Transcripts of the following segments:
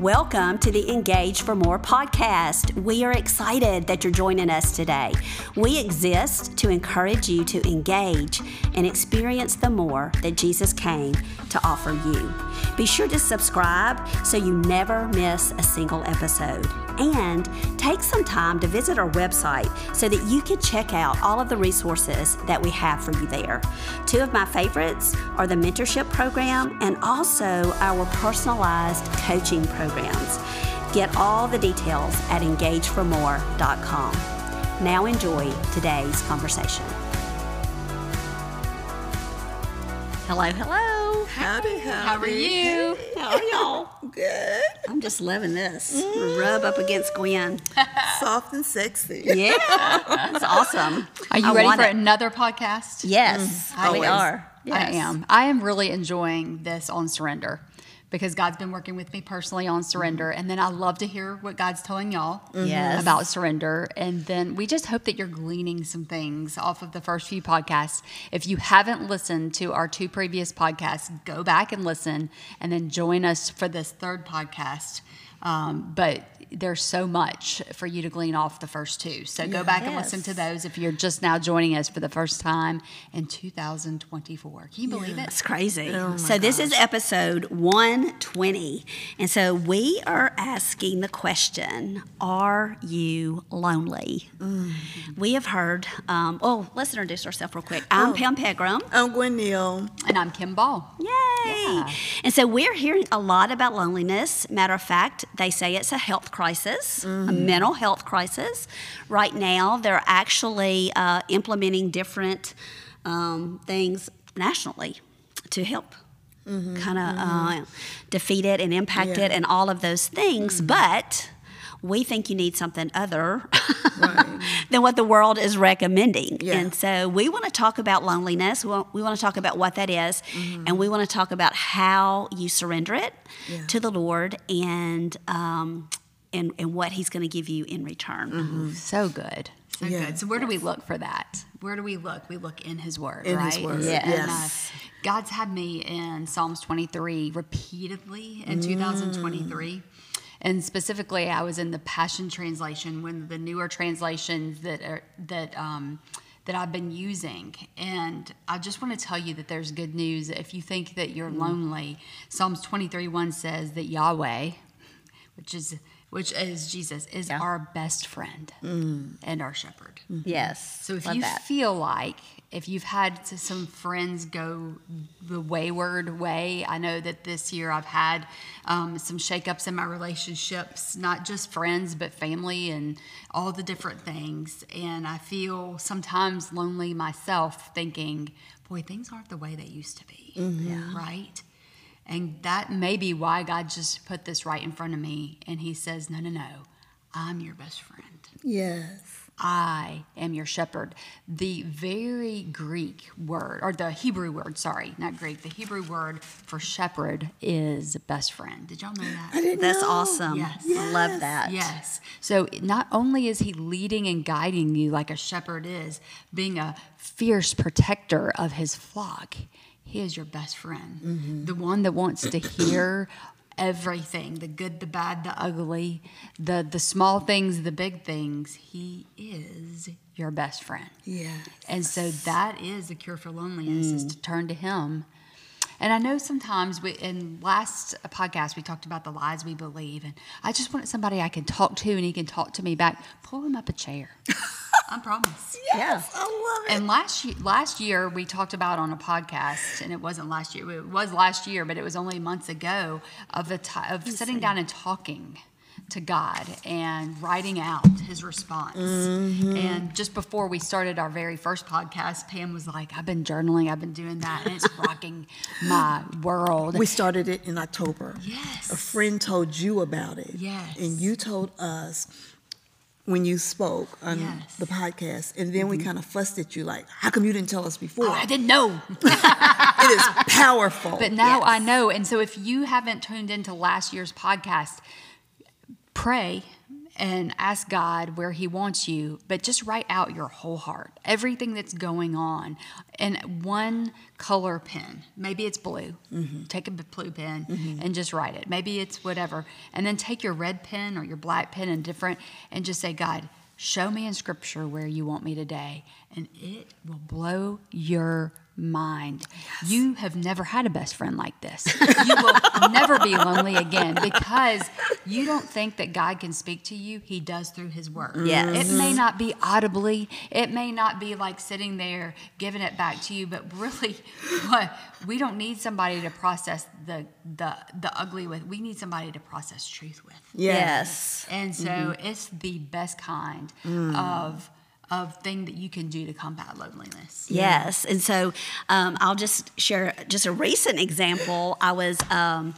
Welcome to the Engage for More podcast. We are excited that you're joining us today. We exist to encourage you to engage and experience the more that Jesus came to offer you. Be sure to subscribe so you never miss a single episode. And take some time to visit our website so that you can check out all of the resources that we have for you there. Two of my favorites are the mentorship program and also our personalized coaching programs. Get all the details at engageformore.com. Now enjoy today's conversation. Hello, hello. Howdy, howdy. How are you? How are y'all? Good. I'm just loving this. Mm. Rub up against Gwen. Soft and sexy. Yeah, that's awesome. Are you I ready for it. another podcast? Yes, mm. we always. are. I am. I am really enjoying this on surrender because God's been working with me personally on surrender. And then I love to hear what God's telling y'all mm-hmm. Yes. about surrender. And then we just hope that you're gleaning some things off of the first few podcasts. If you haven't listened to our two previous podcasts, go back and listen and then join us for this third podcast. Um, but there's so much for you to glean off the first two. So go back and listen to those if you're just now joining us for the first time in 2024. Can you believe it? It's crazy. Oh so this is episode 120. And so we are asking the question, are you lonely? Mm. We have heard, um, oh, let's introduce ourselves real quick. I'm Oh. Pam Pegram. I'm Gwen Neal. And I'm Kim Ball. Yay! Yeah. And so we're hearing a lot about loneliness. Matter of fact, they say it's a health crisis, a mental health crisis. Right now, they're actually uh, implementing different um, things nationally to help kind of uh, defeat it and impact Yeah. it and all of those things. But we think you need something other than what the world is recommending. Yeah. And so we want to talk about loneliness. We want, we want to talk about what that is, and we want to talk about how you surrender it Yeah. to the Lord and, um, and, and what He's going to give you in return. So good. So Yeah. good. So where do we look for that? Where do we look? We look in His Word, In right? His Word, Yes. And, uh, yes. God's had me in Psalms 23 repeatedly in 2023. And specifically, I was in the Passion Translation, one of the newer translations that are, that um, that I've been using. And I just want to tell you that there's good news. If you think that you're lonely, Psalms 23 1 says that Yahweh, which is which is Jesus, is Yeah. our best friend mm. and our shepherd. Mm-hmm. Yes. So if Love you that. feel like if you've had some friends go the wayward way, I know that this year I've had um, some shakeups in my relationships, not just friends but family and all the different things, and I feel sometimes lonely myself, thinking, "Boy, things aren't the way they used to be." Mm-hmm. Right. And that may be why God just put this right in front of me. And He says, No, no, no, I'm your best friend. Yes. I am your shepherd. The very Greek word, or the Hebrew word, sorry, not Greek, the Hebrew word for shepherd is best friend. Did y'all know that? I didn't That's know. awesome. Yes. I love that. Yes. So not only is he leading and guiding you like a shepherd is, being a fierce protector of his flock, he is your best friend. Mm-hmm. The one that wants to hear everything, the good, the bad, the ugly, the the small things, the big things. He is your best friend. Yes. And so that is the cure for loneliness is mm. to turn to him. And I know sometimes we in last podcast we talked about the lies we believe, and I just wanted somebody I can talk to and he can talk to me back. Pull him up a chair. I promise. Yeah. I love it. And last year, last year we talked about on a podcast, and it wasn't last year. It was last year, but it was only months ago of a ti of sitting down and talking to God and writing out His response. Mm-hmm. And just before we started our very first podcast, Pam was like, "I've been journaling. I've been doing that, and it's rocking my world." We started it in October. Yes. A friend told you about it. Yes. And you told us when you spoke on Yes. Mm-hmm. the podcast. And then we kind of fussed at you like, how come you didn't tell us before? Oh, I didn't know. it is powerful. But now I know. And so if you haven't tuned into last year's podcast, pray and ask God where He wants you, but just write out your whole heart, everything that's going on, in one color pen. Maybe it's blue. Mm-hmm. Take a blue pen mm-hmm. and just write it. Maybe it's whatever. And then take your red pen or your black pen and different and just say, God, show me in scripture where you want me today. And it will blow your mind. You have never had a best friend like this. You will never be lonely again because you don't think that God can speak to you. He does through His Word. Yes. It may not be audibly, it may not be like sitting there giving it back to you, but really, what we don't need somebody to process the the the ugly with. We need somebody to process truth with. Yes. And so mm-hmm. it's the best kind mm. of of thing that you can do to combat loneliness. Yes, and so um, I'll just share just a recent example. I was. Um,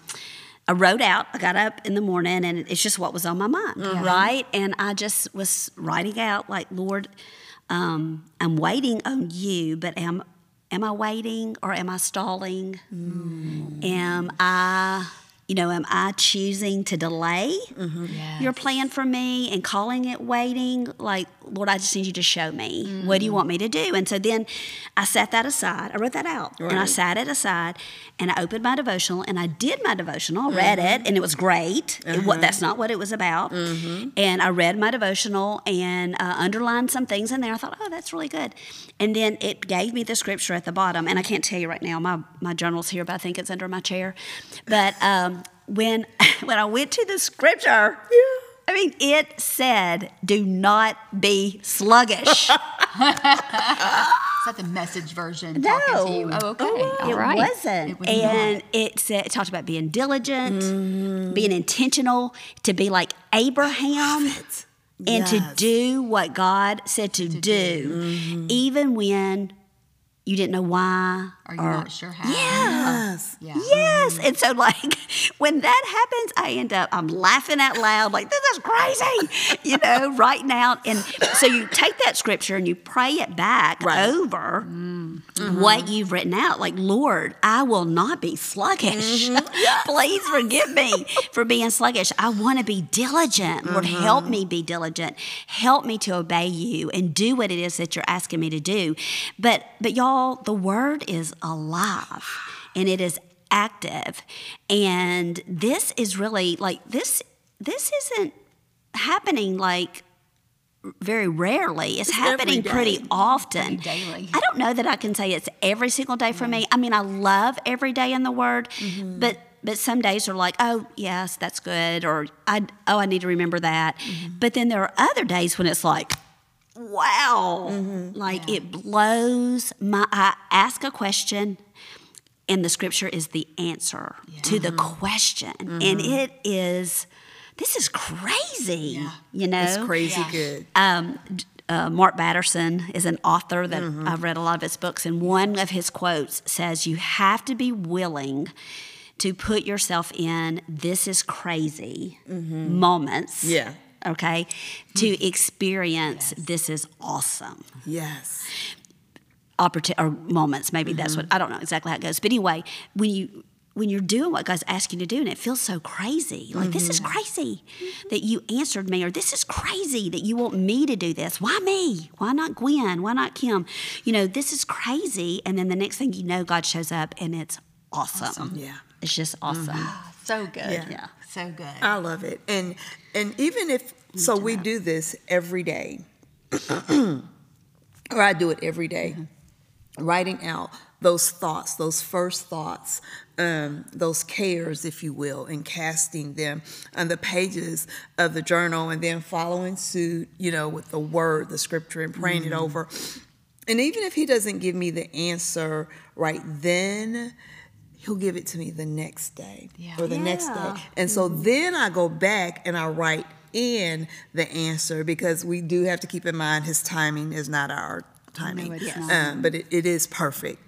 I wrote out. I got up in the morning, and it's just what was on my mind, right? And I just was writing out, like, Lord, um, I'm waiting on you, but am am I waiting or am I stalling? Am I, you know, am I choosing to delay mm-hmm. your plan for me and calling it waiting? Like, Lord, I just need you to show me. What do you mm-hmm. want me to do? And so then I set that aside. I wrote that out and I Right. sat it aside and I opened my devotional and I did my devotional, read it, mm-hmm. and it was great. It wa- that's uh-huh. not what it was about. And I read my devotional and uh, underlined some things in there. I thought, oh, that's really good. And then it gave me the scripture at the bottom. And I can't tell you right now, my, my journal's here, but I think it's under my chair. But um, when, when I went to the scripture, I mean, it said, do not be sluggish. Is that the message version talking to you? Oh, okay. Oh, All it right. wasn't. It was and not. it said it talked about being diligent, mm. being intentional, to be like Abraham. And to do what God said to, do, mm-hmm. even when you didn't know why. Are you not sure how? Yes. Oh, yeah. Yes. Mm-hmm. And so, like, when that happens, I end up, I'm laughing out loud, like, this is crazy, you know, writing out. And so you take that scripture and you pray it back Right. over mm-hmm. what you've written out. Like, Lord, I will not be sluggish. Mm-hmm. Please forgive me for being sluggish. I want to be diligent. Lord, help me be diligent. Help me to obey you and do what it is that you're asking me to do. But, but y'all, the word is alive and it is active. And this is really like this this isn't happening like very rarely. It's, happening pretty often. daily. I don't know that I can say it's every single day for me. I mean, I love every day in the Word, but but some days are like, oh yes, that's good, or I oh I need to remember that. But then there are other days when it's like, wow, like it blows my. I ask a question, and the Scripture is the answer to the question, and it is. This is crazy, you know. It's crazy good. Um, uh, Mark Batterson is an author that I've read a lot of his books, and one of his quotes says, "You have to be willing to put yourself in this is crazy moments." Yeah. Okay, to mm. experience this is awesome Yes. opportunity or moments. Maybe that's what mm-hmm. I don't know exactly how it goes. But anyway, when you when you're doing what God's asking you to do, and it feels so crazy, like this is mm-hmm. crazy mm-hmm. that you answered me, or this is crazy that you want me to do this. Why me? Why not Gwen? Why not Kim? You know, this is crazy. And then the next thing you know, God shows up, and it's awesome. Yeah. It's just awesome. So good. Yeah. Yeah. So good. I love it. And and even if so we do this every day. or I do it every day, Writing out those thoughts, those first thoughts, um, those cares, if you will, and casting them on the pages of the journal and then following suit, you know, with the word, the scripture, and praying it over. And even if he doesn't give me the answer right then, he'll give it to me the next day Yeah. or the next day. And so then I go back and I write in the answer because we do have to keep in mind his timing is not our timing, not. um, but it, it is perfect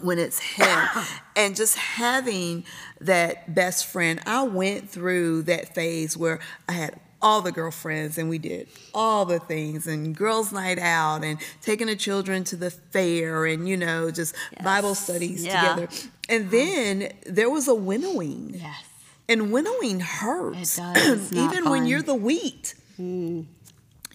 when it's him. and just having that best friend, I went through that phase where I had all the girlfriends and we did all the things and girls' night out and taking the children to the fair and, you know, just Bible studies Yeah. together. And mm-hmm. then there was a winnowing. Yes. And winnowing hurts. It does. It's not Even when you're the wheat. Mm.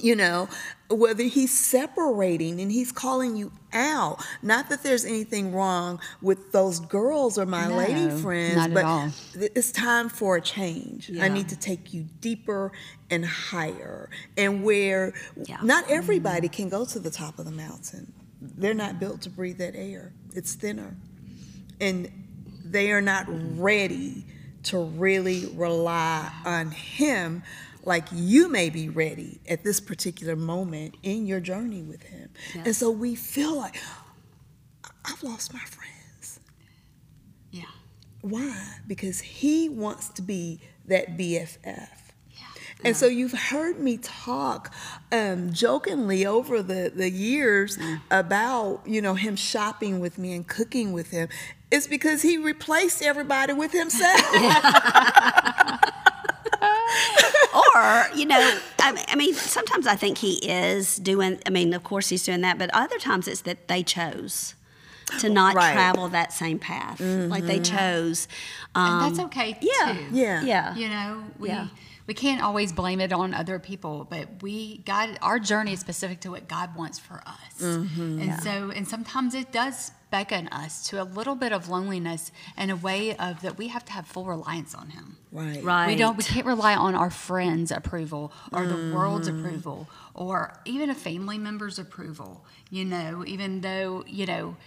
You know, whether he's separating and he's calling you out. Not that there's anything wrong with those girls or my lady friends, but all. it's time for a change. I need to take you deeper and higher. And where Yeah. not everybody can go to the top of the mountain. They're not built to breathe that air. It's thinner. And they are not ready to really rely on him like you may be ready at this particular moment in your journey with him. And so we feel like I've lost my friends. Yeah. Why? Because he wants to be that BFF. Yeah. And so you've heard me talk um, jokingly over the, the years about, you know, him shopping with me and cooking with him. It's because he replaced everybody with himself. or you know I mean, I mean sometimes i think he is doing i mean of course he's doing that but other times it's that they chose to not Right. travel that same path like they chose um, And that's okay yeah too. Yeah. yeah You know, we Yeah. We can't always blame it on other people, but we God our journey is specific to what God wants for us. Mm-hmm. And so and sometimes it does beckon us to a little bit of loneliness and a way of that we have to have full reliance on him. right. right We don't we can't rely on our friends' approval or the world's Mm-hmm. approval or even a family member's approval, you know, even though, you know,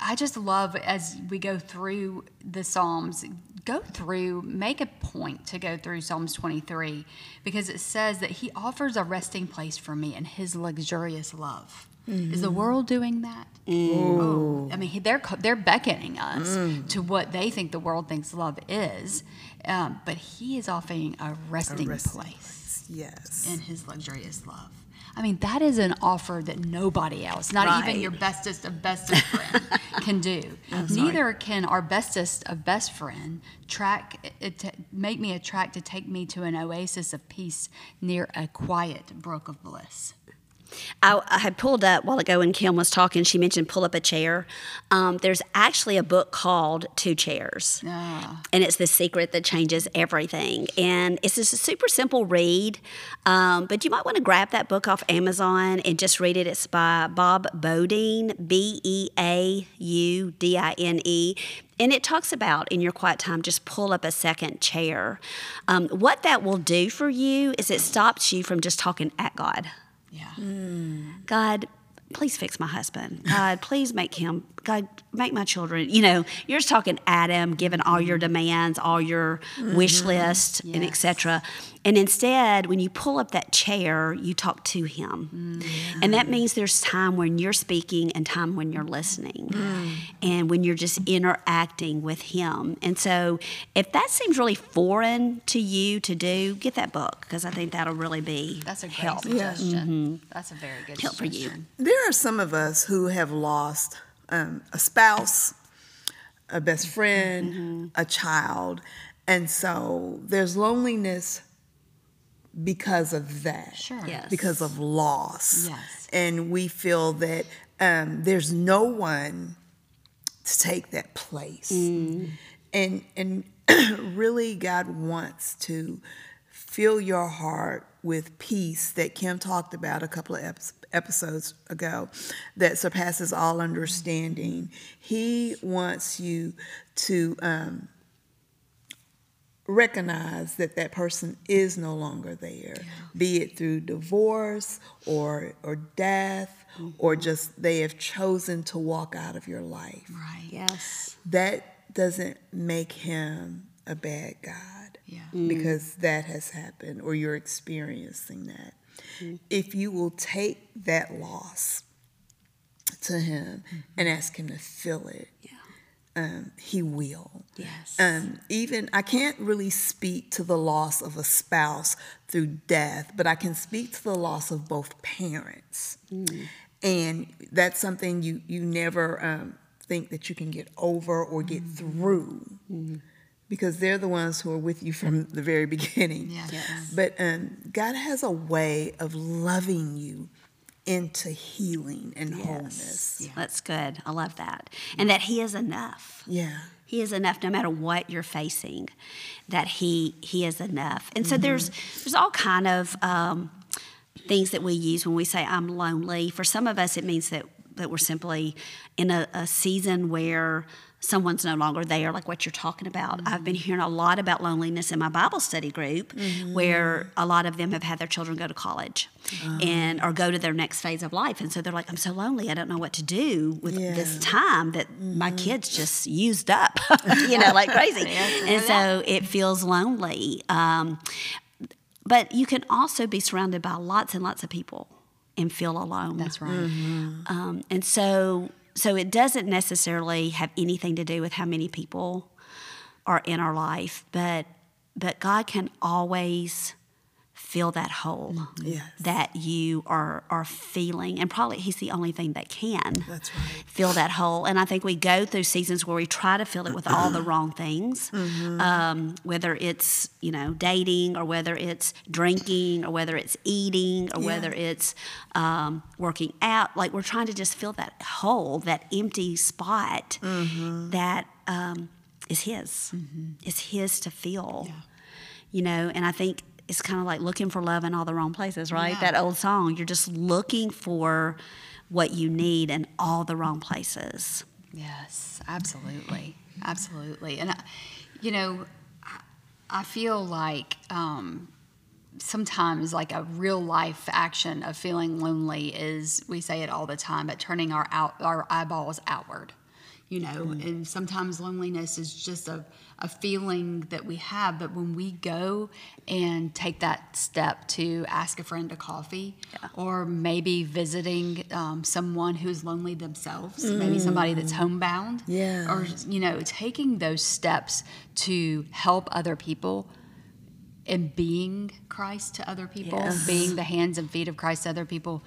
I just love as we go through the Psalms, go through, make a point to go through Psalms 23 because it says that he offers a resting place for me in his luxurious love. Is the mm. world doing that? Mm. Oh, I mean, they're they're beckoning us mm. to what they think the world thinks love is, um, but he is offering a resting, resting place Yes. in his luxurious love. I mean, that is an offer that nobody else, not even your bestest of bestest friend, can do. Neither can our bestest of best friend track uh, it to make me a track to take me to an oasis of peace near a quiet brook of bliss. I, I had pulled up while ago when Kim was talking. She mentioned pull up a chair. Um, there's actually a book called Two Chairs, Ah. and it's the secret that changes everything. And it's just a super simple read, um, but you might want to grab that book off Amazon and just read it. It's by Bob Beaudine, B E A U D I N E. And it talks about in your quiet time, just pull up a second chair. Um, what that will do for you is it stops you from just talking at God. Yeah. Hmm. God, please fix my husband. God, please make him. God, make my children. You know, you're just talking Adam, giving all your mm-hmm. demands, all your mm-hmm. wish list, and Yes. etc. And instead, when you pull up that chair, you talk to him, mm. and that means there's time when you're speaking and time when you're listening, mm. and when you're just interacting with him. And so, if that seems really foreign to you to do, get that book because I think that'll really be That's a great help. suggestion. Mm-hmm. That's a very good Help for you. There are some of us who have lost um, a spouse, a best friend, Mm-hmm. a child, and so there's loneliness because of that. Sure. Yes. Because of loss. Yes. And we feel that um, there's no one to take that place. Mm. And and really God wants to fill your heart with peace that Kim talked about a couple of epi- episodes ago that surpasses all understanding. He wants you to um, recognize that that person is no longer there, be it through divorce or or death or just they have chosen to walk out of your life. Right. Yes. That doesn't make him a bad God Yeah. because that has happened or you're experiencing that. If you will take that loss to him and ask him to fill it, Yeah. um, he will. Yes. Um, even I can't really speak to the loss of a spouse through death, but I can speak to the loss of both parents, and that's something you you never um, think that you can get over or get through, because they're the ones who are with you from the very beginning. Yes. Yes. But um, God has a way of loving you into healing and wholeness. That's good. I love that. And that He is enough. Yeah. He is enough no matter what you're facing. That he he is enough. And so there's there's all kind of um, things that we use when we say I'm lonely. For some of us, it means that that we're simply in a, a season where someone's no longer there, like what you're talking about. I've been hearing a lot about loneliness in my Bible study group, where a lot of them have had their children go to college and or go to their next phase of life, and so they're like, "I'm so lonely. I don't know what to do with this time that my kids just used up, you know, like crazy." and so it feels lonely. Um, but you can also be surrounded by lots and lots of people and feel alone. That's right. Um, and so, so it doesn't necessarily have anything to do with how many people are in our life, but but God can always fill that hole Yes. that you are are feeling, and probably He's the only thing that can That's right. fill that hole. And I think we go through seasons where we try to fill it with all the wrong things, um, whether it's you know dating or whether it's drinking or whether it's eating or Yeah. whether it's um, working out. Like we're trying to just fill that hole, that empty spot that um, is His. Is His to fill. You know, and I think. It's kind of like looking for love in all the wrong places, right? Yeah. That old song. You're just looking for what you need in all the wrong places. Yes, absolutely, absolutely. And I, you know, I, I feel like um, sometimes like a real life action of feeling lonely is we say it all the time, but turning our out our eyeballs outward. You know, and sometimes loneliness is just a, a feeling that we have, but when we go and take that step to ask a friend to coffee, or maybe visiting um, someone who's lonely themselves, maybe somebody that's homebound, Yeah. or you know, taking those steps to help other people and being Christ to other people, Yes. being the hands and feet of Christ to other people,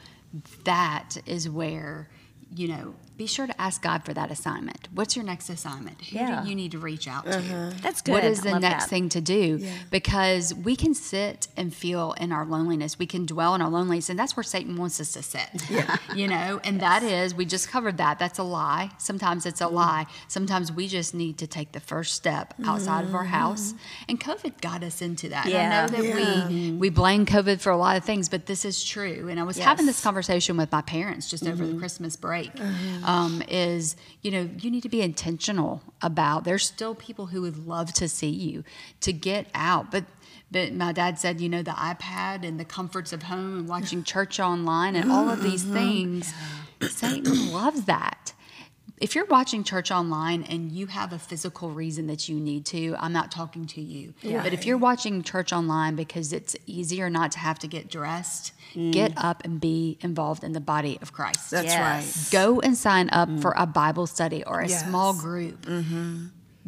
that is where, you know, be sure to ask God for that assignment. What's your next assignment? Who Yeah. do you need to reach out to? That's good. What is the next that. thing to do? Yeah. Because we can sit and feel in our loneliness. We can dwell in our loneliness, and that's where Satan wants us to sit. You know, and that is, we just covered that. That's a lie. Sometimes it's a Mm-hmm. lie. Sometimes we just need to take the first step outside of our house. Mm-hmm. And COVID got us into that. Yeah. And I know that Yeah. we we blame COVID for a lot of things, but this is true. And I was having this conversation with my parents just over Mm-hmm. the Christmas break. Um, Um, is you know you need to be intentional about. There's still people who would love to see you to get out, but. But my dad said, you know, the iPad and the comforts of home and watching church online and all of these mm-hmm. things, Satan loves that if you're watching church online and you have a physical reason that you need to, I'm not talking to you. But if you're watching church online because it's easier not to have to get dressed, mm. get up and be involved in the body of Christ. That's Yes. Go and sign up mm. for a Bible study or a Yes. small group. Mm-hmm.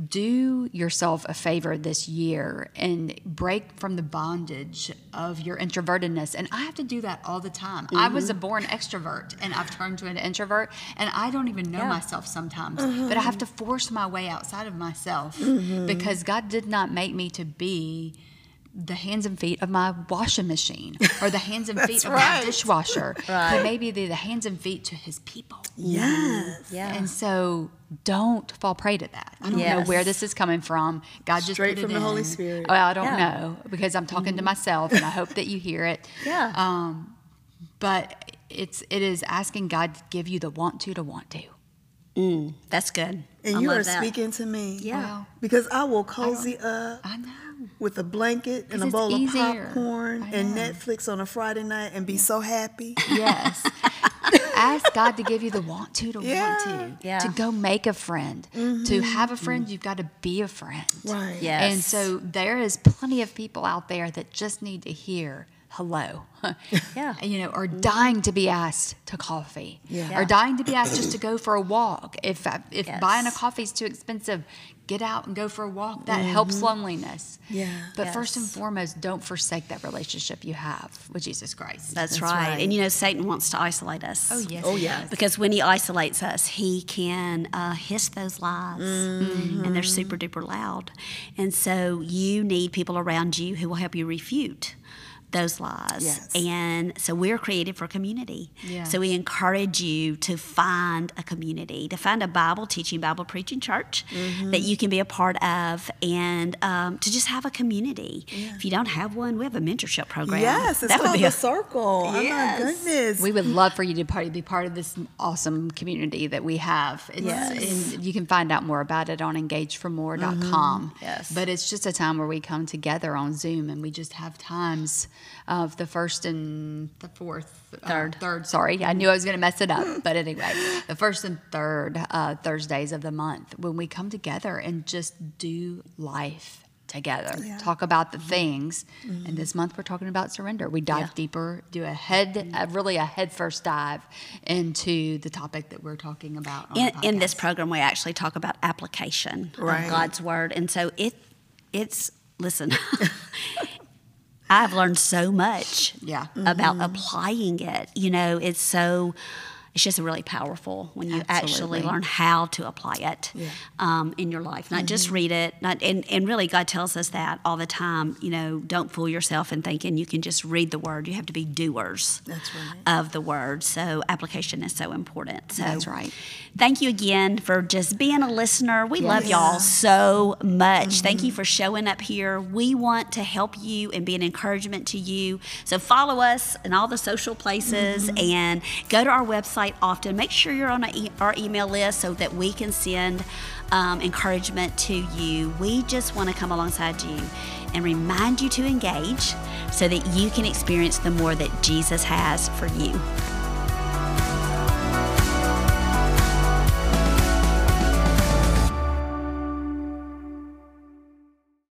Do yourself a favor this year and break from the bondage of your introvertedness. And I have to do that all the time. I was a mm-hmm. born extrovert and I've turned to an introvert, and I don't even know myself sometimes. Uh-huh. But I have to force my way outside of myself mm-hmm. because God did not make me to be the hands and feet of my washing machine or the hands and feet of my right. dishwasher. But maybe the, the hands and feet to his people. Yes. Yeah. And so don't fall prey to that. I don't know where this is coming from. God just Straight put it from the Holy. Spirit. Well, I don't Yeah. know because I'm talking to myself and I hope that you hear it. Yeah. Um, but it's it is asking God to give you the want to to want to. Mm, that's good. And I you love are that. speaking to me. Yeah. Well, Because I will cozy up I know. With a blanket and a it's bowl easier. of popcorn and. Netflix on a Friday night and be so happy. Yes. Ask God to give you the want to to Yeah. want to. Yeah. To go make a friend. Mm-hmm. To have a friend, mm-hmm. you've got to be a friend. Right. Yeah. And so there is plenty of people out there that just need to hear hello. Yeah. you know, or mm-hmm. dying to be asked to coffee. Yeah. Or dying to be asked just to go for a walk. If uh, if Yes. buying a coffee is too expensive, get out and go for a walk. That helps loneliness. Yeah. But first and foremost, don't forsake that relationship you have with Jesus Christ. That's, That's right. right. And you know, Satan wants to isolate us. oh yes. Oh, he yes. Because when he isolates us, he can uh, hiss those lies, and they're super duper loud. And so you need people around you who will help you refute those lies. Yes. And so we're created for community. Yes. So we encourage you to find a community, to find a Bible teaching, Bible preaching church Mm-hmm. that you can be a part of, and um, to just have a community. If you don't have one, we have a mentorship program. Yes, it's that would be a circle. Yes. Oh my goodness. We would love for you to part, be part of this awesome community that we have. It's, Yes. and you can find out more about it on engageformore.com. Yes. But it's just a time where we come together on Zoom and we just have times of the first and the fourth, uh, Third. third. Sorry, I knew I was going to mess it up, but anyway, the first and third uh, Thursdays of the month when we come together and just do life together. Yeah. Talk about the things. And this month we're talking about surrender. We dive Yeah. deeper, do a head, a, really a head first dive into the topic that we're talking about. In, in this program we actually talk about application Right. of god's word and so it it's listen i've learned so much Yeah. about mm-hmm. applying it you know it's so it's just really powerful when you actually learn how to apply it Yeah. um, in your life not just mm-hmm. read it not and, and really god tells us that all the time you know don't fool yourself in thinking you can just read the word you have to be doers right. of the word. So application is so important. So That's right. Thank you again for just being a listener. We love y'all so much. Mm-hmm. Thank you for showing up here. We want to help you and be an encouragement to you. So follow us in all the social places mm-hmm. and go to our website often. Make sure you're on our email list so that we can send um, encouragement to you. We just want to come alongside you and remind you to engage so that you can experience the more that Jesus has for you.